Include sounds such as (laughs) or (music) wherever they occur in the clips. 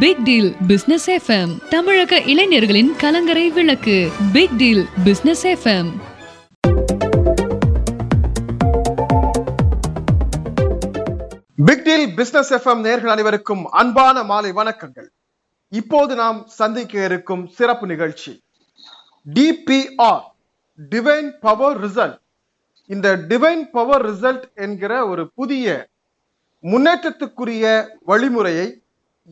Big deal business FM தமிழக இளைஞர்களின் கலங்கரை விளக்கு. Big deal business FM big deal business FM நேர்கள் அனைவருக்கும் அன்பான மாலை வணக்கங்கள். இப்போது நாம் சந்திக்க இருக்கும் சிறப்பு நிகழ்ச்சி. டிபிஆர் டிவைன் பவர் ரிசல்ட் இந்த டிவைன் பவர் ரிசல்ட் என்கிற ஒரு புதிய முன்னேற்றத்துக்குரிய வழிமுறையை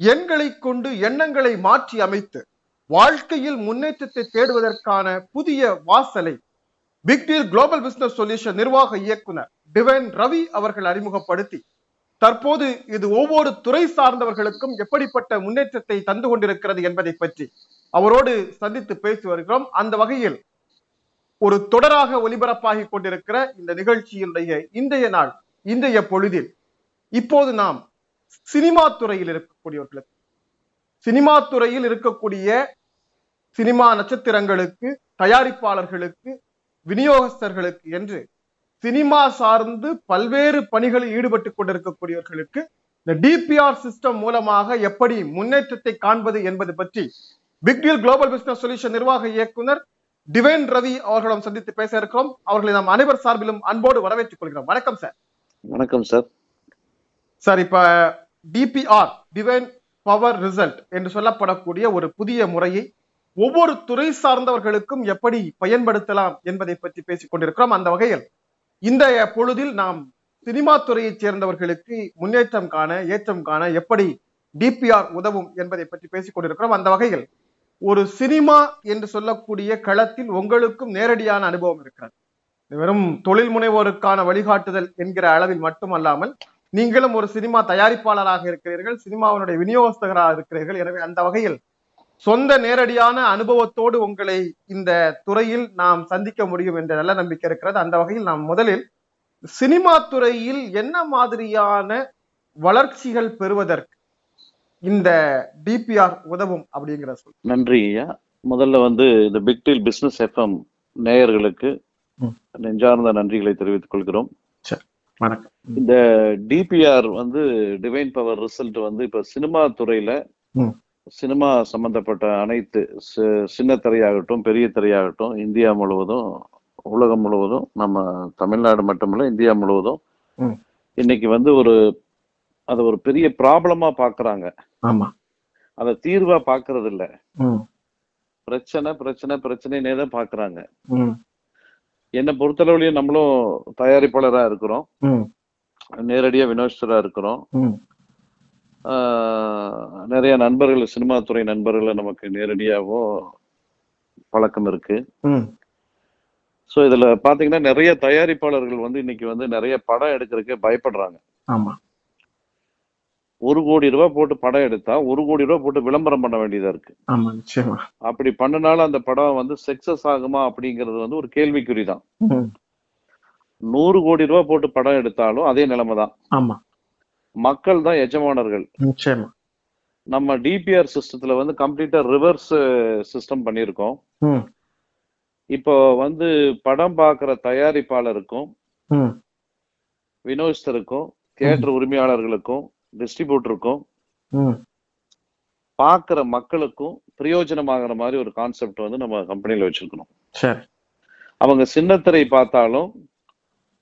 எண்களை கொண்டு எண்ணங்களை மாற்றி அமைத்து வாழ்க்கையில் முன்னேற்றத்தை தேடுவதற்கான புதிய வாசலை பிக்டீல் குளோபல் பிசினஸ் சொல்யூஷன் நிர்வாக இயக்குனர் டிவைன் ரவி அவர்கள் அறிமுகப்படுத்தி தற்போது இது ஒவ்வொரு துறை சார்ந்தவர்களுக்கும் எப்படிப்பட்ட முன்னேற்றத்தை தந்து கொண்டிருக்கிறது என்பதை பற்றி அவரோடு சந்தித்து பேசி வருகிறோம். அந்த வகையில் ஒரு தொடராக ஒலிபரப்பாகி கொண்டிருக்கிற இந்த நிகழ்ச்சியினுடைய இன்றைய நாள் இன்றைய பொழுதில் இப்போது நாம் சினிமா துறையில் இருக்கக்கூடியவர்களுக்கு சினிமா துறையில் இருக்கக்கூடிய சினிமா நட்சத்திரங்களுக்கு தயாரிப்பாளர்களுக்கு விநியோகஸ்தர்களுக்கு என்று சினிமா சார்ந்து பல்வேறு பணிகளில் ஈடுபட்டு கொண்டிருக்கக்கூடியவர்களுக்கு இந்த டிபிஆர் சிஸ்டம் மூலமாக எப்படி முன்னேற்றத்தை காண்பது என்பது பற்றி பிக்டில் குளோபல் பிசினஸ் சொல்யூஷன் நிர்வாக இயக்குனர் டிவைன் ரவி அவர்களிடம் சந்தித்து பேச இருக்கிறோம். அவர்களை நாம் அனைவர் சார்பிலும் அன்போடு வரவேற்றுக் கொள்கிறோம். வணக்கம் சார். வணக்கம் சார். சார் இப்ப டிபிஆர் டிவைன் பவர் ரிசல்ட் என்று சொல்லப்படக்கூடிய ஒரு புதிய முறையை ஒவ்வொரு துறை சார்ந்தவர்களுக்கும் எப்படி பயன்படுத்தலாம் என்பதை பற்றி பேசிக் கொண்டிருக்கிறோம். அந்த வகையில் இந்த பொழுதில் நாம் சினிமா துறையைச் சேர்ந்தவர்களுக்கு முன்னேற்றம் காண ஏற்றம் காண எப்படி டிபிஆர் உதவும் என்பதை பற்றி பேசிக் கொண்டிருக்கிறோம். அந்த வகையில் ஒரு சினிமா என்று சொல்லக்கூடிய களத்தில் உங்களுக்கும் நேரடியான அனுபவம் இருக்கிறது. வெறும் தொழில் முனைவோருக்கான வழிகாட்டுதல் என்கிற அளவில் மட்டுமல்லாமல் நீங்களும் ஒரு சினிமா தயாரிப்பாளராக இருக்கிறீர்கள் சினிமாவினுடைய விநியோகஸ்தகராக இருக்கிறீர்கள். எனவே அந்த வகையில் சொந்த நேரடியான அனுபவத்தோடு உங்களை இந்த துறையில் நாம் சந்திக்க முடியும் என்ற நல்ல நம்பிக்கை இருக்கிறது. அந்த வகையில் நாம் முதலில் சினிமா துறையில் என்ன மாதிரியான வளர்ச்சிகள் பெறுவதற்கு இந்த டிபிஆர் உதவும் அப்படிங்கிற சொல். நன்றி ஐயா. முதல்ல வந்து இந்த பிக் டீல் பிசினஸ் எஃப்எம் நேயர்களுக்கு. நெஞ்சார்ந்த நன்றிகளை தெரிவித்துக் கொள்கிறோம். வணக்கம். இந்த டிபிஆர் வந்து டிவைன் பவர் ரிசல்ட் வந்து இப்ப சினிமா துறையில. சினிமா சம்பந்தப்பட்ட அனைத்து சின்ன திரையாகட்டும் பெரிய திரையாகட்டும் இந்தியா முழுவதும் உலகம் முழுவதும் நம்ம தமிழ்நாடு மட்டுமல்ல இந்தியா முழுவதும். இன்னைக்கு வந்து ஒரு அதை ஒரு பெரிய ப்ராப்ளமா பாக்குறாங்க. ஆமா. அதை தீர்வா பாக்குறது இல்ல பிரச்சனை பிரச்சனை பிரச்சனைனே தான் பாக்குறாங்க. என்னை பொறுத்தளவுலயும் நம்மளும் தயாரிப்பாளரா இருக்கிறோம். நேரடியா வினோஸ்தரா இருக்கிறோம். நிறைய நண்பர்கள் சினிமா துறை நண்பர்களை நமக்கு நேரடியாவோ பழக்கம் இருக்கு. ஸோ இதுல பாத்தீங்கன்னா நிறைய தயாரிப்பாளர்கள் வந்து இன்னைக்கு வந்து நிறைய படம் எடுக்கிறதுக்கே பயப்படுறாங்க. ஆமா. ஒரு கோடி ரூபாய் போட்டு படம் எடுத்தா ஒரு கோடி ரூபாய் போட்டு விளம்பரம் பண்ண வேண்டியதா இருக்கு. அப்படி பண்ணனால அந்த படம் வந்து சக்சஸ் ஆகுமா அப்படிங்கிறது வந்து ஒரு கேள்விக்குறி தான் ம் நூறு கோடி ரூபாய் போட்டு படம் எடுத்தாலும் அதே நிலைமை தான். ஆமா. மக்கள் தான் எஜமானர்கள். நம்ம டிபிஆர் சிஸ்டத்துல வந்து கம்ப்ளீட்டா ரிவர்ஸ் சிஸ்டம் பண்ணியிருக்கோம். ம். இப்போ வந்து படம் பார்க்குற தயாரிப்பாளருக்கும் வினோஸ்தருக்கும் தியேட்டர் உரிமையாளர்களுக்கும் டிஸ்ட்ரிபியூட்டருக்கும் ம். பார்க்குற மக்களுக்கும் பிரயோஜனமாகிற மாதிரி ஒரு கான்செப்ட் வந்து நம்ம கம்பெனியில் வச்சிருக்கணும். சரி. அவங்க சின்னத்திரை பார்த்தாலும்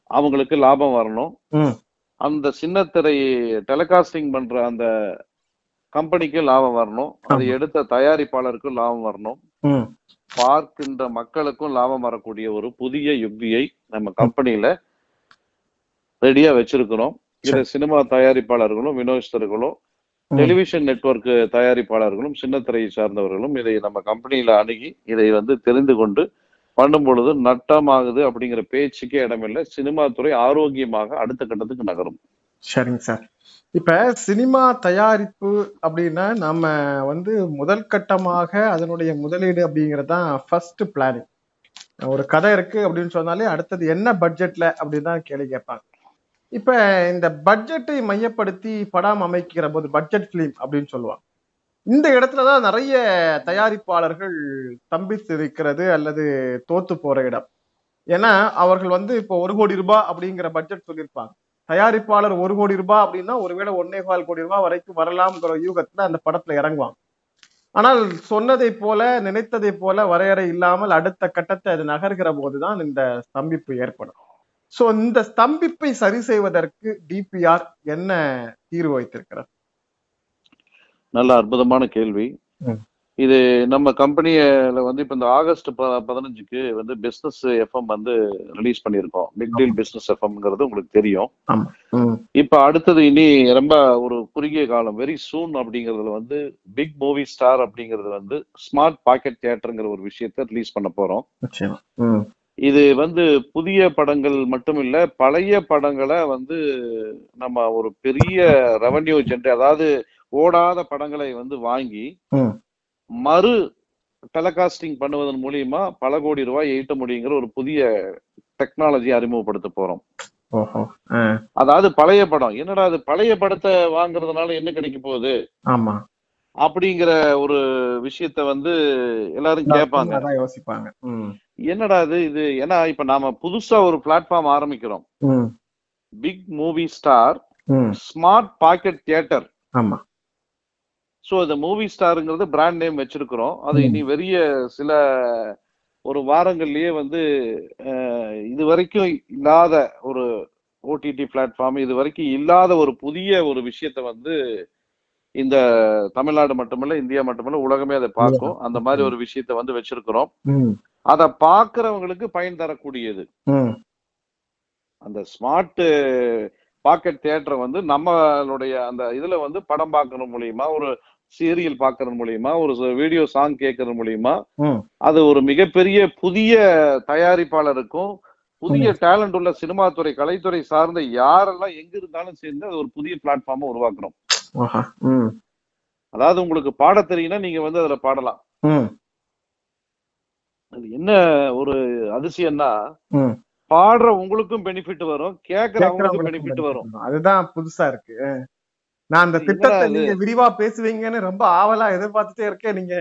அவங்களுக்கு லாபம் வரணும். அந்த சின்னத்திரை டெலிகாஸ்டிங் பண்ற அந்த கம்பெனிக்கு லாபம் வரணும். அதை. எடுத்த தயாரிப்பாளருக்கும் லாபம் வரணும். பார்க்கின்ற மக்களுக்கும் லாபம் வரக்கூடிய ஒரு புதிய யுக்தியை நம்ம கம்பெனியில ரெடியா வச்சிருக்கிறோம். இதை சினிமா தயாரிப்பாளர்களும் வினோதர்களும் ம். டெலிவிஷன் நெட்வொர்க் தயாரிப்பாளர்களும் சின்னத்திரையை சார்ந்தவர்களும் இதை நம்ம கம்பெனியில அணுகி இதை வந்து தெரிந்து கொண்டு பண்ணும் பொழுது நட்டமாகுது அப்படிங்கிற பேச்சுக்கே இடமில்லை. சினிமா துறை ஆரோக்கியமாக அடுத்த கட்டத்துக்கு நகரும். சரிங்க சார். இப்ப சினிமா தயாரிப்பு அப்படின்னா நம்ம வந்து முதல் கட்டமாக அதனுடைய முதலீடு அப்படிங்கிறது தான் ஃபர்ஸ்ட் பிளானிங் ஒரு கதை இருக்கு அப்படின்னு சொன்னாலே அடுத்தது என்ன பட்ஜெட்ல அப்படின்னு தான் கேள்வி கேட்பாங்க. இப்ப இந்த பட்ஜெட்டை மையப்படுத்தி படம் அமைக்கிற போது பட்ஜெட் ஃபிலிம் அப்படின்னு சொல்லுவாங்க. இந்த இடத்துலதான் நிறைய தயாரிப்பாளர்கள் தம்பித்து இருக்கிறது அல்லது தோத்து போற இடம். ஏன்னா அவர்கள் வந்து இப்போ ஒரு கோடி ரூபாய் அப்படிங்கிற பட்ஜெட் சொல்லியிருப்பாங்க. தயாரிப்பாளர் ஒரு கோடி ரூபாய் அப்படின்னா ஒருவேளை ஒன்னே கால் கோடி ரூபாய் வரைக்கும் வரலாம்ங்கிற யூகத்துல அந்த படத்துல இறங்குவாங்க. ஆனால் சொன்னதை போல நினைத்ததை போல வரையறை இல்லாமல் அடுத்த கட்டத்தை அது நகர்கிற போதுதான் இந்த ஸ்தம்பிப்பு ஏற்படும். சோ இந்த ஸ்தம்பிப்பை சரி செய்வதற்கு டிபிஆர் என்ன தீர்வு வைத்திருக்கிறார் நல்ல அற்புதமான கேள்வி. இது நம்ம கம்பெனியில வந்து இப்ப இந்த ஆகஸ்ட் பதினஞ்சுக்கு வந்து பிசினஸ் எஃப்எம் வந்து ரிலீஸ் பண்ணியிருக்கோம். பிக் டீல் பிசினஸ் எஃப்எம்ங்கிறது உங்களுக்கு தெரியும். இப்ப அடுத்தது இனி ரொம்ப ஒரு குறுகிய காலம் வெரி சூன் அப்படிங்கறதுல வந்து பிக் மூவி ஸ்டார் அப்படிங்கிறது வந்து ஸ்மார்ட் பாக்கெட் தியேட்டருங்கிற ஒரு விஷயத்த ரிலீஸ் பண்ண போறோம். இது வந்து புதிய படங்கள் மட்டும் இல்ல பழைய படங்களை வந்து நம்ம ஒரு பெரிய ரெவன்யூ ஜென்ரே அதாவது ஓடாத படங்களை வந்து வாங்கி. மறு டெலகாஸ்டிங் பண்ணுவதன் மூலியமா பல கோடி ரூபாய் ஈட்ட முடியுங்கிற ஒரு புதிய டெக்னாலஜி அறிமுகப்படுத்த போறோம். அதாவது பழைய படம். என்னடா அது பழைய படத்தை வாங்குறதுனால என்ன கிடைக்க போகுது? ஆமா. அப்படிங்கிற ஒரு விஷயத்த வந்து எல்லாரும் கேட்பாங்க. யோசிப்பாங்க. என்னடா இது இது? ஏன்னா இப்ப நாம புதுசா ஒரு பிளாட்ஃபார்ம் ஆரம்பிக்கிறோம். Big movie star smart pocket theatre ஆமா. ஸோ இந்த மூவி ஸ்டாருங்கிறது பிராண்ட் நேம் வச்சிருக்கிறோம். அது. இனி வெறிய சில ஒரு வாரங்கள்லயே வந்து இது வரைக்கும் இல்லாத ஒரு ஓடிடி பிளாட்ஃபார்ம் இது வரைக்கும் இல்லாத ஒரு புதிய ஒரு விஷயத்த வந்து இந்த தமிழ்நாடு மட்டுமல்ல இந்தியா மட்டுமல்ல உலகமே அதை பார்க்கும். அந்த மாதிரி ஒரு விஷயத்த வந்து வச்சிருக்கிறோம். அதை பார்க்கறவங்களுக்கு பயன் தரக்கூடியது. அந்த ஸ்மார்ட் பாக்கெட் தியேட்டரை வந்து நம்மளுடைய அந்த இதுல வந்து படம் பார்க்கறது மூலியமா ஒரு சீரியல் பார்க்கறது மூலியமா ஒரு வீடியோ சாங் கேட்கறது மூலியமா. அது ஒரு மிகப்பெரிய புதிய தயாரிப்பாளருக்கும் புதிய டேலண்ட் உள்ள சினிமா துறை கலைத்துறை சார்ந்த யாரெல்லாம் எங்க இருந்தாலும் சேர்ந்து அது ஒரு புதிய பிளாட்ஃபார்மை உருவாக்குறோம் அதாவது உங்களுக்கு பாட தெரியும்னா நீங்க வந்து அதுல பாடலாம். அது என்ன ஒரு அதிசயம்னா. பாடுற உங்களுக்கும் பெனிஃபிட் வரும் கேட்கறவங்களுக்கும் கேட்கறவங்களுக்கு பெனிஃபிட் வரும். அதுதான் புதுசா இருக்கு. நான் அந்த திட்டத்தை? நீங்க விரிவா பேசுவீங்கன்னு ரொம்ப ஆவலா எதிர்பார்த்துட்டே இருக்கேன். நீங்க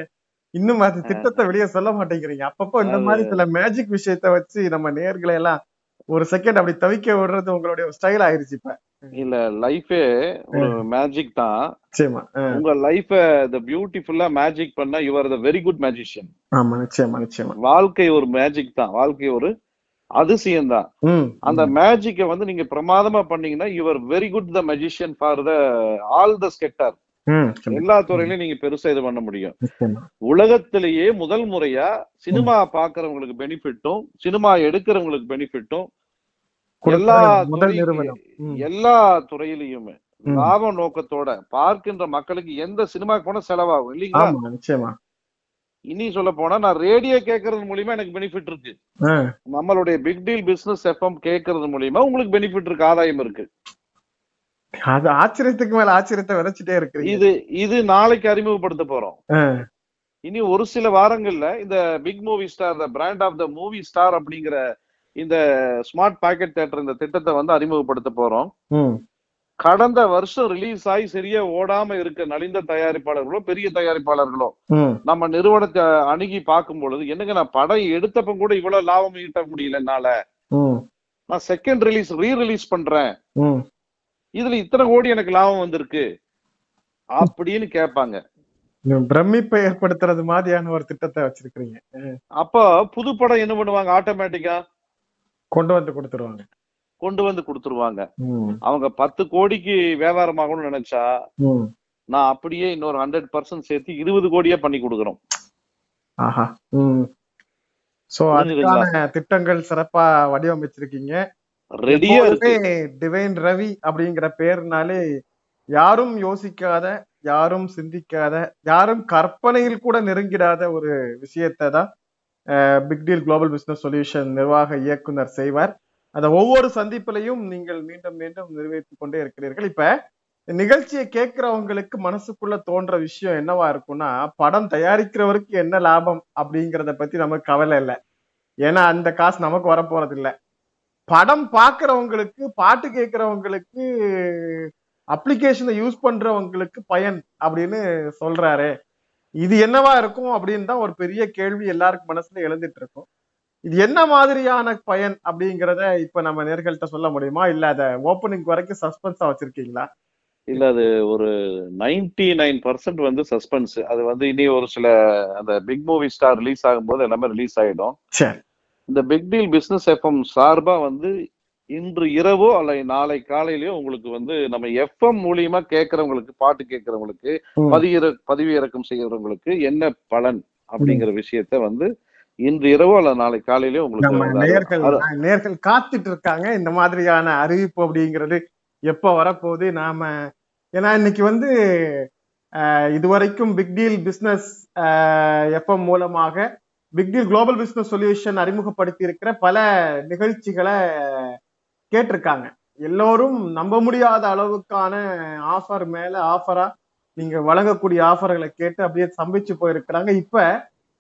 இன்னும் அந்த திட்டத்தை வெளியே சொல்ல மாட்டேங்கிறீங்க. அப்பப்போ இந்த மாதிரி சில மேஜிக் விஷயத்த வச்சு நம்ம நேர்களை எல்லாம் ஒரு செகண்ட் அப்படி தவிக்க விடுறது உங்களுடைய ஸ்டைல் ஆயிருச்சு இப்ப. இல்ல லைஃபே ஒரு மேஜிக் தான். உங்க லைஃப த பியூட்டிஃபுல்லா மேஜிக் பண்ணா you are the very good magician ஆமா நிச்சயமா நிச்சயமா. வாழ்க்கை ஒரு மேஜிக் தான். வாழ்க்கை ஒரு அதிசயம் தான். அந்த மேஜிக்கை வந்து நீங்க பிரமாதமா பண்ணீங்கன்னா you are very good the magician for the all the sector. எல்லா துறையிலயும் நீங்க பெருசா இது பண்ண முடியும். உலகத்திலேயே முதல் முறையா சினிமா பாக்குறவங்களுக்கு பெனிஃபிட்டும் சினிமா எடுக்கிறவங்களுக்கு பெனிஃபிட்டும் எல்லா எல்லா துறையிலையுமே. லாப நோக்கத்தோட பார்க்கின்ற மக்களுக்கு எந்த சினிமாக்கு போனா செலவாகும் இல்லைங்களா? நிச்சயமா. இனி சொல்ல போனா நான் ரேடியோ கேட்கறது மூலியமா எனக்கு பெனிஃபிட் இருக்கு. நம்மளுடைய பிக் டீல் பிசினஸ் எஃப்எம் கேட்கறது மூலியமா உங்களுக்கு பெனிஃபிட் இருக்கு ஆதாயம் இருக்கு. அது ஆச்சரியத்துக்கு மேல ஆச்சரியத்தை விதைச்சிட்டே இருக்கிறீங்க. இது இது நாளைக்கு அறிமுகப்படுத்த போறோம். இனி ஒரு சில வாரங்கள்ல இந்த big movie star the brand of the movie star அப்படிங்கிற இந்த ஸ்மார்ட் பாக்கெட் தியேட்டர் இந்த திட்டத்தை வந்து அறிமுகப்படுத்த போறோம். கடந்த வருஷம் ரிலீஸ் ஆகி சரியா ஓடாம இருக்க நலிந்த தயாரிப்பாளர்களோ பெரிய தயாரிப்பாளர்களோ நம்ம நிறுவனத்தை அணுகி பார்க்கும் பொழுது என்னங்க நான் படம் எடுத்தப்ப கூட இவ்வளவு லாபம் ஈட்ட முடியல என்னால? நான் செகண்ட் ரிலீஸ் ரீ ரிலீஸ் பண்றேன் இதுல இத்தனை கோடி எனக்கு லாபம் வந்திருக்கு. அப்படின்னு கேட்பாங்க. பிரமிப்பை ஏற்படுத்துறது மாதிரியான ஒரு திட்டத்தை வச்சிருக்கிறீங்க. அப்ப புது படம் என்ன பண்ணுவாங்க? ஆட்டோமேட்டிக்கா கொண்டு வந்து கொடுத்துருவாங்க. கொண்டு வந்து கொடுத்துருவாங்க. அவங்க பத்து கோடிக்கு வியாபாரம் ஆகணும்னு நினைச்சா நான் அப்படியே இன்னொரு ஹண்ட்ரட் பர்சன்ட் சேர்த்து இருபது கோடியா பண்ணி கொடுக்குறோம் ஆஹா. சோ? அதுக்கான திட்டங்கள் சிறப்பா வடிவமைச்சிருக்கீங்க. ரெடியா டிவைன் ரவி அப்படிங்கிற பேர்னாலே யாரும் யோசிக்காத யாரும் சிந்திக்காத யாரும் கற்பனையில் கூட நெருங்கிடாத ஒரு விஷயத்தை தான் big deal global business solution நிர்வாக இயக்குனர் செய்வார். அதை ஒவ்வொரு சந்திப்பிலையும் நீங்கள் மீண்டும் மீண்டும் நிறைவேற்றிக் கொண்டே இருக்கிறீர்கள். இப்ப நிகழ்ச்சியை கேட்கிறவங்களுக்கு மனசுக்குள்ள தோன்ற விஷயம் என்னவா இருக்கும்னா படம் தயாரிக்கிறவருக்கு என்ன லாபம் அப்படிங்கிறத பத்தி நமக்கு கவலை இல்லை. ஏன்னா அந்த காசு நமக்கு வரப்போறது இல்லை படம் பார்க்கறவங்களுக்கு பாட்டு கேட்குறவங்களுக்கு அப்ளிகேஷனை யூஸ் பண்றவங்களுக்கு பயன் அப்படின்னு சொல்றாரு. இது என்னவா இருக்கும் அப்படின்னு தான் ஒரு பெரிய கேள்வி எல்லாருக்கும் மனசுல எழுந்துட்டு இருக்கும். இது என்ன மாதிரியான பயன் அப்படிங்கறத இப்ப நம்ம நேர்கள்ட்ட சொல்ல முடியுமா? இல்ல அத ஓப்பனிங் வரைக்கும் சஸ்பென்ஸா வச்சிருக்கீங்களா? இல்ல அது ஒரு நைன்டி நைன் பர்சன்ட் வந்து சஸ்பென்ஸ் அது வந்து இனி ஒரு சில அந்த பிக் மூவி ஸ்டார் ரிலீஸ் ஆகும்போது எல்லாமே ரிலீஸ் ஆயிடும். இந்த பிக் டீல் பிசினஸ் எஃப்எம் சார்பா வந்து இன்று இரவோ அல்ல நாளை காலையிலயோ உங்களுக்கு வந்து நம்ம எஃப்எம் மூலியமா கேட்கறவங்களுக்கு பாட்டு கேட்கறவங்களுக்கு. பதிவிற பதிவிறக்கம் செய்யறவங்களுக்கு என்ன பலன் அப்படிங்கிற விஷயத்த வந்து இன்று இரவோ அல்ல நாளை காலையிலயோ உங்களுக்கு நேர்கள் நேர்கள் காத்துட்டு இருக்காங்க. இந்த மாதிரியான அறிவிப்பு அப்படிங்கிறது எப்ப வரப்போகுது? நாம ஏன்னா இன்னைக்கு வந்து இதுவரைக்கும் பிக் டீல் பிசினஸ் எஃப்எம் மூலமாக big deal global business solution அறிமுகப்படுத்தி இருக்கிற பல நிகழ்ச்சிகளை கேட்டிருக்காங்க. எல்லோரும் நம்ப முடியாத அளவுக்கான ஆஃபர் மேல ஆஃபரா நீங்க வழங்கக்கூடிய ஆஃபர்களை கேட்டு அப்படியே சம்பிச்சு போயிருக்கிறாங்க. இப்ப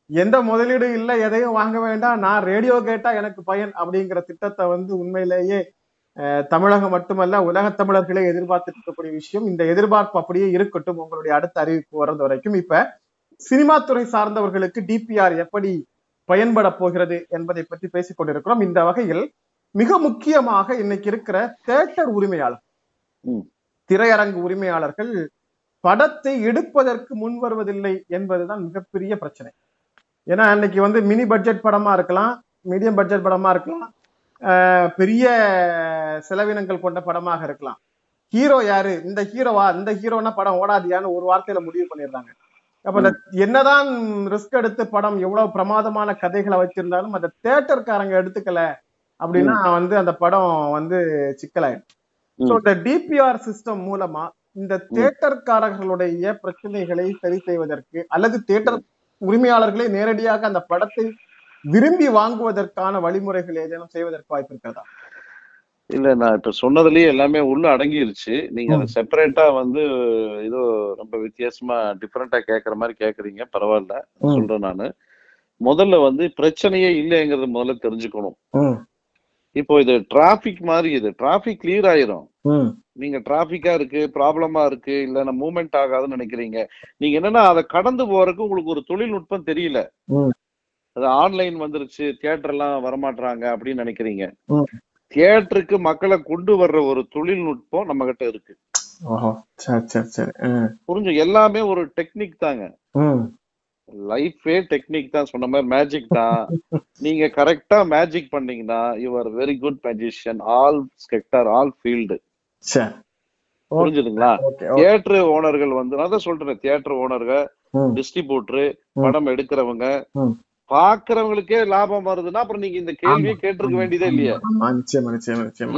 எந்த முதலீடு இல்ல எதையும் வாங்க வேண்டாம். நான் ரேடியோ கேட்டா எனக்கு பயன் அப்படிங்கிற திட்டத்தை வந்து உண்மையிலேயே தமிழகம் மட்டுமல்ல உலக தமிழர்களே எதிர்பார்த்துட்டு இருக்கக்கூடிய விஷயம். இந்த எதிர்பார்ப்பு அப்படியே இருக்கட்டும். உங்களுடைய அடுத்த அறிவிப்பு வர்றது வரைக்கும். இப்ப சினிமா துறை சார்ந்தவர்களுக்கு டிபிஆர் எப்படி பயன்பட போகிறது என்பதை பற்றி பேசிக் கொண்டிருக்கிறோம். இந்த வகையில் மிக முக்கியமாக இன்னைக்கு இருக்கிற தேட்டர் உரிமையாளர். திரையரங்கு உரிமையாளர்கள் படத்தை எடுப்பதற்கு முன் வருவதில்லை என்பதுதான் மிகப்பெரிய பிரச்சனை. ஏன்னா இன்னைக்கு வந்து மினி பட்ஜெட் படமா இருக்கலாம் மீடியம் பட்ஜெட் படமா இருக்கலாம் பெரிய செலவினங்கள் கொண்ட படமாக இருக்கலாம். ஹீரோ யாரு? இந்த ஹீரோவா? இந்த ஹீரோனா படம் ஓடாதியான்னு ஒரு வார்த்தையில முடிவு பண்ணிடுறாங்க. அப்ப இந்த என்னதான் ரிஸ்க் எடுத்து படம் எவ்வளவு பிரமாதமான கதைகளை வச்சிருந்தாலும் அந்த தேட்டர்காரங்க எடுத்துக்கல. அப்படின்னா வந்து அந்த படம் வந்து சிக்கலாயிடும். ஸோ இந்த டிபிஆர் சிஸ்டம் மூலமா இந்த தேட்டர்காரர்களுடைய பிரச்சனைகளை சரி செய்வதற்கு அல்லது தேட்டர் உரிமையாளர்களே நேரடியாக அந்த படத்தை விரும்பி வாங்குவதற்கான வழிமுறைகள் ஏதேனும் செய்வதற்கு வாய்ப்பு இருக்கிறதா? இல்ல நான் இப்ப சொன்னதுலயே எல்லாமே உள்ள அடங்கிருச்சு. நீங்க அதை செப்பரேட்டா வந்து ஏதோ ரொம்ப வித்தியாசமா டிஃபரெண்டா கேக்குற மாதிரி கேக்குறீங்க. பரவாயில்ல. சொல்றேன் நானு. முதல்ல வந்து பிரச்சனையே இல்லைங்கிறது முதல்ல தெரிஞ்சுக்கணும். இப்போ இது டிராபிக் மாதிரி இது. டிராபிக் கிளியர் ஆயிரும். நீங்க டிராபிக்கா இருக்கு ப்ராப்ளமா இருக்கு இல்ல மூவ்மெண்ட் ஆகாதுன்னு நினைக்கிறீங்க. நீங்க என்னன்னா அதை கடந்து போறதுக்கு உங்களுக்கு ஒரு தொழில்நுட்பம் தெரியல. அது ஆன்லைன் வந்துருச்சு தியேட்டர் எல்லாம் வரமாட்டாங்க அப்படின்னு நினைக்கிறீங்க. தியேட்டருக்கு மக்களை கொண்டு வர்ற ஒரு தொழில்நுட்பம் நம்ம கிட்ட இருக்கு புரிஞ்சு? எல்லாமே ஒரு டெக்னிக் தாங்க. லைஃபே டெக்னிக் தான் சொன்ன மாதிரி மேஜிக் தான். (laughs) நீங்க கரெக்டா மேஜிக் பண்ணீங்கன்னா you are very good magician all sector all field புரிஞ்சுதுங்களா? தியேட்டர் ஓனர்கள் வந்து நான் தான் சொல்றேன் தியேட்டர் ஓனர்கள் டிஸ்ட்ரிபியூட்டர். படம் எடுக்கிறவங்க. பாக்குறவங்களுக்கே லாபம் வருதுன்னா அப்புறம் நீங்க இந்த கேள்வியே. கேட்டிருக்க வேண்டியதே இல்லையா.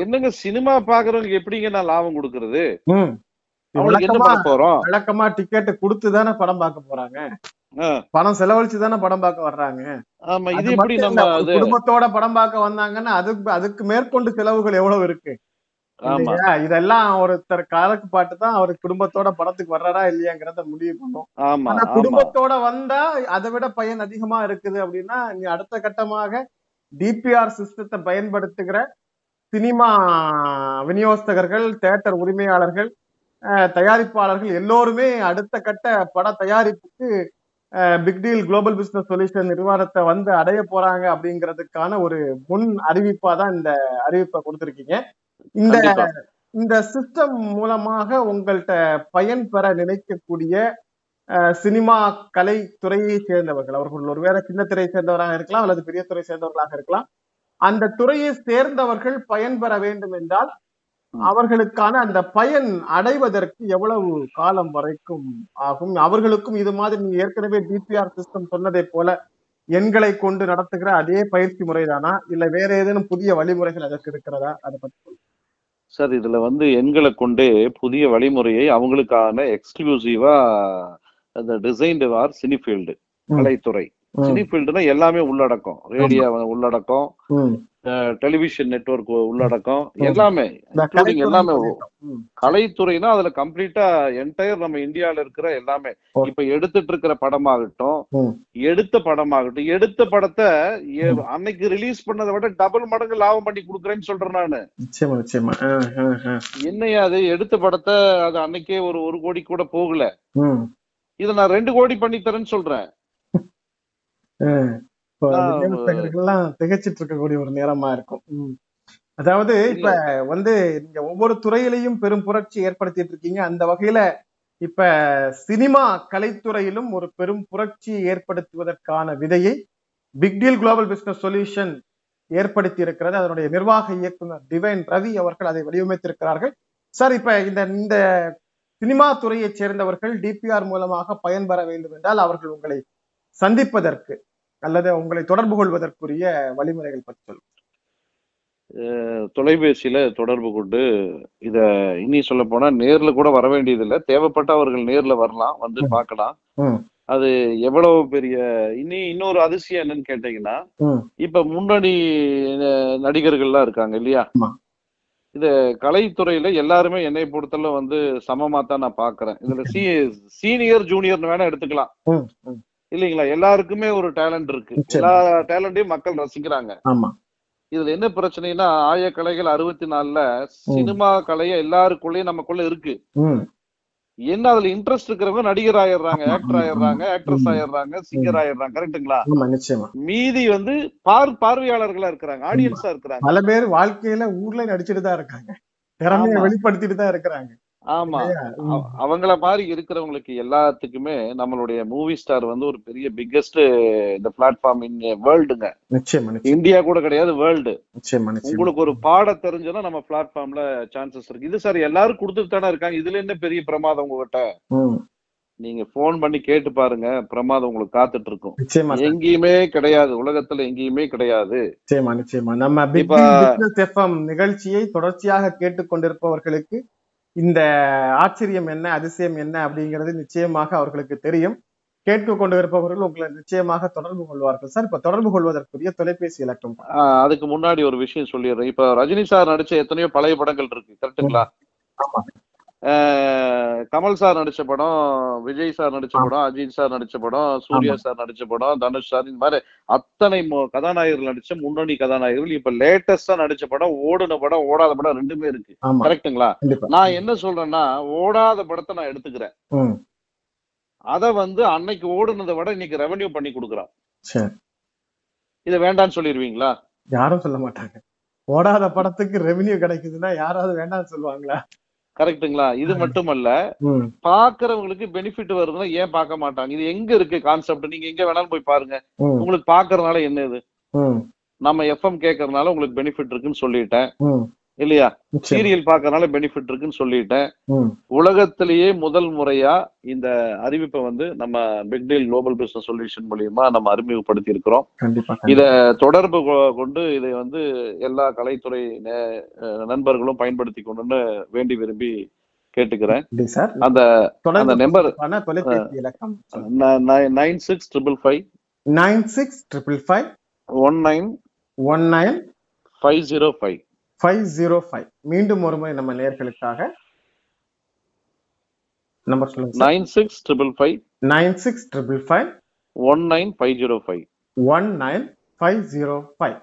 என்னங்க சினிமா பாக்குறவங்களுக்கு எப்படிங்க நான் லாபம் கொடுக்கறது. அவங்களுக்கு என்ன பண்ண போறோம்? விளக்கமா டிக்கெட் கொடுத்து தானே படம் பார்க்க போறாங்க? பணம் செலவழிச்சு தானே படம் பார்க்க வர்றாங்க. ஆமா இது எப்படி நம்ம குடும்பத்தோட படம் பார்க்க வந்தாங்கன்னா அதுக்கு அதுக்கு மேற்கொண்டு செலவுகள் எவ்வளவு இருக்கு? இதெல்லாம் ஒருத்தர் கணக்கு பாட்டு தான் அவர் குடும்பத்தோட படத்துக்கு வர்றாரா இல்லையாங்கிறத முடிவு பண்ணும். ஆமா ஆனா குடும்பத்தோட வந்தா அதை விட பயன் அதிகமா இருக்குது அப்படின்னா நீ அடுத்த கட்டமாக டிபிஆர் சிஸ்டத்தை பயன்படுத்துகிற சினிமா விநியோகஸ்தகர்கள் தேட்டர் உரிமையாளர்கள் தயாரிப்பாளர்கள் எல்லோருமே அடுத்த கட்ட பட தயாரிப்புக்கு big deal global business solution நிறுவனத்தை வந்து அடைய போறாங்க அப்படிங்கிறதுக்கான ஒரு முன் அறிவிப்பா தான் இந்த அறிவிப்பை கொடுத்திருக்கீங்க இந்த இந்த சிஸ்டம் மூலமாக உங்கள்கிட்ட பயன் பெற நினைக்கக்கூடிய சினிமா கலை துறையை சேர்ந்தவர்கள் அவர்கள் ஒருவேளை சின்ன துறையை சேர்ந்தவராக இருக்கலாம் அல்லது பெரிய துறை சேர்ந்தவர்களாக இருக்கலாம் அந்த துறையை சேர்ந்தவர்கள் பயன்பெற வேண்டும் என்றால். அவர்களுக்கான அந்த பயன் அடைவதற்கு எவ்வளவு காலம் வரைக்கும் ஆகும் அவர்களுக்கும் இது மாதிரி நீங்க ஏற்கனவே டிபிஆர் சிஸ்டம் சொன்னதை போல எண்களை கொண்டு நடத்துகிற அதே பயிற்சி முறைதானா இல்ல வேற ஏதேனும் புதிய வழிமுறைகள் அதற்கு இருக்கிறதா அதை பத்தி சொல்லுங்க. சார் இதுல வந்து எண்களை கொண்டே புதிய வழிமுறையை அவங்களுக்கான எக்ஸ்க்ளூசிவா அந்த டிசைன்டு வார் சினிஃபீல்டு. கலைத்துறை ம், சினிஃபீல்டுனா எல்லாமே உள்ளடக்கம். ரேடியோ உள்ளடக்கம். டெலிவிஷன் நெட்வொர்க் உள்ளடக்கம். எல்லாமே. எல்லாமே கலைத்துறைனா அதுல கம்ப்ளீட்டா என்டையர் நம்ம இந்தியால இருக்கிற எல்லாமே. இப்ப எடுத்துட்டு இருக்கிற படமாகட்டும். எடுத்த படமாகட்டும் எடுத்த படத்தை அன்னைக்கு ரிலீஸ் பண்ணதை விட டபுள் மடங்கு லாபம் பண்ணி கொடுக்குறேன்னு சொல்றேன் நானு. என்னையா அது? எடுத்த படத்தை அது அன்னைக்கே ஒரு ஒரு கோடி கூட போகல. இதை நான் ரெண்டு கோடி பண்ணி தரேன்னு சொல்றேன். விநியோகஸ்தர்களுக்கெல்லாம் திகைச்சிட்டு இருக்கக்கூடிய ஒரு நேரமா இருக்கும். அதாவது இப்ப வந்து நீங்க ஒவ்வொரு துறையிலையும் பெரும் புரட்சி ஏற்படுத்திட்டு இருக்கீங்க. அந்த வகையில இப்ப சினிமா கலைத்துறையிலும் ஒரு பெரும் புரட்சி ஏற்படுத்துவதற்கான விதையை big deal global business solution ஏற்படுத்தி இருக்கிறது அதனுடைய நிர்வாக இயக்குனர் டிவைன் ரவி அவர்கள் அதை வடிவமைத்திருக்கிறார்கள். சார் இப்ப இந்த இந்த சினிமா துறையைச் சேர்ந்தவர்கள் டிபிஆர் மூலமாக பயன்பெற வேண்டும் என்றால் அவர்கள் உங்களை சந்திப்பதற்கு அல்லது உங்களை தொடர்பு கொள்வதற்குரிய வழிமுறைகள் பற்றி சொல்லுங்க. தொலைபேசியில தொடர்பு கொண்டு இத இனி சொல்ல போனா நேர்ல கூட வர வேண்டியதில்லை. தேவைப்பட்ட அவர்கள் நேர்ல வரலாம் வந்து. பார்க்கலாம் அது எவ்வளவு பெரிய இனி இன்னொரு அதிசயம் என்னன்னு கேட்டீங்கன்னா இப்ப முன்னணி நடிகர்கள்லாம் இருக்காங்க இல்லையா. இது கலைத்துறையில எல்லாருமே என்னை பொறுத்தல வந்து சமமா தான் நான் பாக்குறேன். இதுல சி சீனியர் ஜூனியர்னு வேணா எடுத்துக்கலாம். இல்லைங்களா? எல்லாருக்குமே ஒரு டேலண்ட் இருக்கு. எல்லா டேலண்டையும் மக்கள் ரசிக்கிறாங்க. ஆமா. இதுல என்ன பிரச்சனைனா ஆய கலைகள் அறுபத்தி நாலுல சினிமா கலைய எல்லாருக்குள்ளயும் நமக்குள்ள இருக்கு. என்ன அதுல இன்ட்ரெஸ்ட் இருக்கிறவங்க நடிகர் ஆயிடுறாங்க ஆக்டர் ஆயிடுறாங்க ஆக்ட்ரஸ். ஆயிடுறாங்க சிங்கர் ஆயிடுறாங்க. நிச்சயமா. மீதி வந்து பார் பார்வையாளர்களா இருக்கிறாங்க ஆடியன்ஸா இருக்கிறாங்க. பல பேர் வாழ்க்கையில ஊர்ல நடிச்சுட்டு தான் இருக்காங்க. திறமையை. வெளிப்படுத்திட்டு தான் இருக்கிறாங்க. ஆமா. அவங்கள மாதிரி இருக்கிறவங்களுக்கு எல்லாத்துக்குமே நம்மளுடைய மூவி ஸ்டார் வந்து ஒரு பெரிய பிக்கெஸ்ட் இந்த பிளாட்ஃபார்ம் இன் வேர்ல்டுங்க இந்தியா கூட கிடையாது வேர்ல்டு உங்களுக்கு ஒரு பாட தெரிஞ்சனா நம்ம பிளாட்ஃபார்ம்ல சான்சஸ் இருக்கு. இது சார் எல்லாரும் கொடுத்துட்டு தானே இருக்காங்க. இதுல என்ன பெரிய பிரமாதம் உங்ககிட்ட? நீங்க போன் பண்ணி கேட்டு பாருங்க. பிரமாதம் உங்களுக்கு காத்துட்டு இருக்கும். எங்கேயுமே கிடையாது. உலகத்துல எங்கேயுமே கிடையாது. நிச்சயமா நிச்சயமா. நம்ம நிகழ்ச்சியை தொடர்ச்சியாக கேட்டுக்கொண்டிருப்பவர்களுக்கு இந்த ஆச்சரியம் என்ன அதிசயம் என்ன அப்படிங்கிறது நிச்சயமாக அவர்களுக்கு தெரியும். கேட்டுக் கொண்டு இருப்பவர்கள் உங்களை நிச்சயமாக தொடர்பு கொள்வார்கள். சார் இப்ப தொடர்பு கொள்வதற்குரிய தொலைபேசி இலக்கம் அதுக்கு முன்னாடி ஒரு விஷயம் சொல்லிடுறேன். இப்ப ரஜினி சார் நடிச்ச எத்தனையோ பழைய படங்கள் இருக்கு கரெக்ட்டுங்களா? ஆமா. ஆஹ் கமல் சார் நடிச்ச படம் விஜய் சார் நடிச்ச. படம் அஜித் சார் நடிச்ச படம் சூர்யா சார் நடிச்ச படம் தனுஷ் சார் இந்த மாதிரி அத்தனை கதாநாயகர்கள் நடிச்ச முன்னணி கதாநாயகர்கள். இப்ப லேட்டஸ்டா நடிச்ச படம் ஓடுன படம் ஓடாத படம் ரெண்டுமே இருக்கு. கண்டிப்பா. நான் என்ன சொல்றேன்னா ஓடாத படத்தை நான் எடுத்துக்கிறேன். அத வந்து அன்னைக்கு ஓடுனதை விட இன்னைக்கு ரெவென்யூ பண்ணி கொடுக்குறான். இதை வேண்டாம்னு சொல்லிடுவீங்களா? யாரும் சொல்ல மாட்டாங்க. ஓடாத படத்துக்கு ரெவென்யூ கிடைக்குதுன்னா யாராவது வேண்டாம்னு சொல்லுவாங்களா? கரெக்ட்டுங்களா? இது மட்டுமல்ல பாக்குறவங்களுக்கு பெனிஃபிட் வருதுன்னா ஏன் பார்க்க மாட்டாங்க? இது எங்க இருக்கு கான்செப்ட் நீங்க எங்க வேணாலும் போய் பாருங்க. உங்களுக்கு பாக்குறதுனால என்ன இது? நம்ம எஃப்எம் கேட்கறதுனால உங்களுக்கு பெனிஃபிட் இருக்குன்னு சொல்லிட்டேன். இல்லையா? சீரியல் பாக்குறதுனால பெனிஃபிட் இருக்குன்னு சொல்லிட்டேன். உலகத்திலேயே முதல் முறையா இந்த அறிவிப்பை வந்து நம்ம big deal global business solution மூலியமா நம்ம அறிமுகப்படுத்தி இருக்கிறோம் இத தொடர்பு கொண்டு இதை வந்து எல்லா கலைத்துறை நண்பர்களும் பயன்படுத்தி கொண்டுன்னு வேண்டி விரும்பி கேட்டுக்கிறேன். அந்த அந்த number nine six triple five nine six triple five one nine one nine five zero five five zero five மீண்டும் ஒரு முறை நம்ம நேர்களுக்காக நம்பர் சொல்லுங்க nine six triple five nine six triple five one nine five zero five one nine five zero five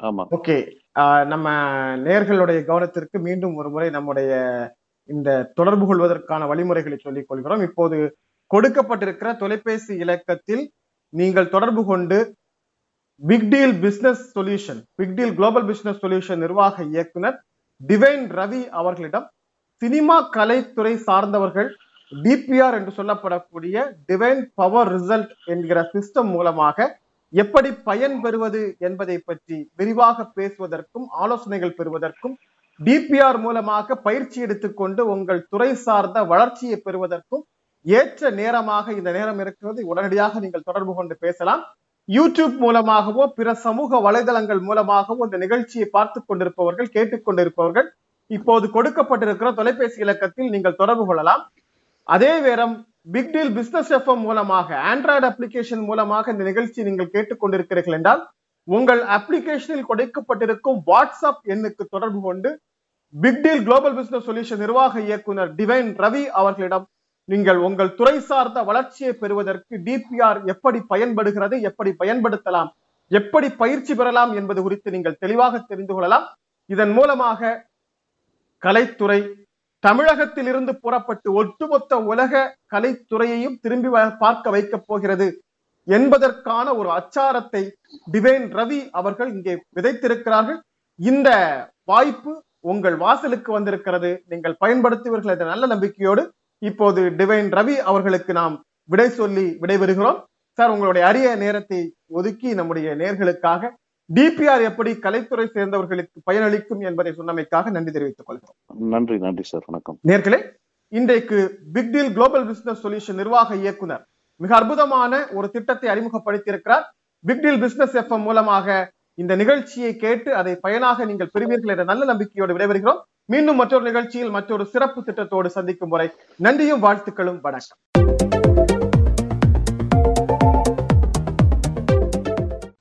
ஆமா. Okay நம்ம நேர்களுடைய கவனத்திற்கு மீண்டும் ஒரு முறை நம்முடைய இந்த தொடர்பு கொள்வதற்கான வழிமுறைகளை சொல்லிக் கொள்கிறோம். இப்போது கொடுக்கப்பட்டிருக்கிற தொலைபேசி இலக்கத்தில் நீங்கள் தொடர்பு கொண்டு big deal business solution big deal global business solution நிர்வாக இயக்குனர் டிவைன் ரவி அவர்களிடம் சினிமா கலைத்துறை சார்ந்தவர்கள் டிபிஆர் என்று சொல்லப்படக்கூடிய டிவைன் பவர் ரிசல்ட் என்கிற சிஸ்டம் மூலமாக எப்படி பயன் பெறுவது என்பதை பற்றி விரிவாக பேசுவதற்கும் ஆலோசனைகள் பெறுவதற்கும் டிபிஆர் மூலமாக பயிற்சி எடுத்துக்கொண்டு உங்கள் துறை சார்ந்த வளர்ச்சியை பெறுவதற்கும் ஏற்ற நேரமாக இந்த நேரம் இருக்கிறது. உடனடியாக நீங்கள் தொடர்பு கொண்டு பேசலாம். யூடியூப் மூலமாகவோ பிற சமூக வலைதளங்கள் மூலமாகவோ இந்த நிகழ்ச்சியை பார்த்து கொண்டிருப்பவர்கள் கேட்டுக்கொண்டிருப்பவர்கள் இப்போது கொடுக்கப்பட்டிருக்கிற தொலைபேசி இலக்கத்தில் நீங்கள் தொடர்பு கொள்ளலாம். அதே நேரம் பிக் டீல் பிசினஸ் எஃப்எம் மூலமாக ஆண்ட்ராய்டு அப்ளிகேஷன் மூலமாக இந்த நிகழ்ச்சியை நீங்கள் கேட்டுக்கொண்டிருக்கிறீர்கள் என்றால் உங்கள் அப்ளிகேஷனில் கொடுக்கப்பட்டிருக்கும் வாட்ஸ்அப் எண்ணுக்கு தொடர்பு கொண்டு big deal global business solution நிர்வாக இயக்குனர் டிவைன் ரவி அவர்களிடம் நீங்கள் உங்கள் துறை சார்ந்த வளர்ச்சியை பெறுவதற்கு டிபிஆர் எப்படி பயன்படுகிறது எப்படி பயன்படுத்தலாம் எப்படி பயிற்சி பெறலாம் என்பது குறித்து நீங்கள் தெளிவாக தெரிந்து கொள்ளலாம். இதன் மூலமாக கலைத்துறை தமிழகத்தில் இருந்து புறப்பட்டு ஒட்டுமொத்த உலக கலைத்துறையையும் திரும்பி வ- பார்க்க வைக்கப் போகிறது என்பதற்கான ஒரு அச்சாரத்தை டிவைன் ரவி அவர்கள் இங்கே விதைத்திருக்கிறார்கள். இந்த வாய்ப்பு உங்கள் வாசலுக்கு வந்திருக்கிறது. நீங்கள் பயன்படுத்துவீர்கள் என்ற நல்ல நம்பிக்கையோடு இப்போது டிவைன் ரவி அவர்களுக்கு நாம் விடை சொல்லி விடைபெறுகிறோம். சார் உங்களுடைய அரிய நேரத்தை ஒதுக்கி நம்முடைய நேர்களுக்காக டிபிஆர் எப்படி கலைத்துறை சேர்ந்தவர்களுக்கு பயனளிக்கும் என்பதை சொன்னமைக்காக நன்றி தெரிவித்துக் கொள்கிறோம். நன்றி நன்றி சார். வணக்கம். நேர்களே இன்றைக்கு big deal global business solution நிர்வாக இயக்குனர் மிக அற்புதமான ஒரு திட்டத்தை அறிமுகப்படுத்தியிருக்கிறார். பிக் டீல் பிசினஸ் எஃப்எம் மூலமாக இந்த நிகழ்ச்சியை கேட்டு அதை பயனாக நீங்கள் பெறுவீர்கள் என்ற நல்ல நம்பிக்கையோடு விடைபெறுகிறோம். மீண்டும் மற்றொரு நிகழ்ச்சியில் மற்றொரு சிறப்பு திட்டத்தோடு சந்திக்கும் வரை நன்றியும் வாழ்த்துக்களும் வணக்கம்.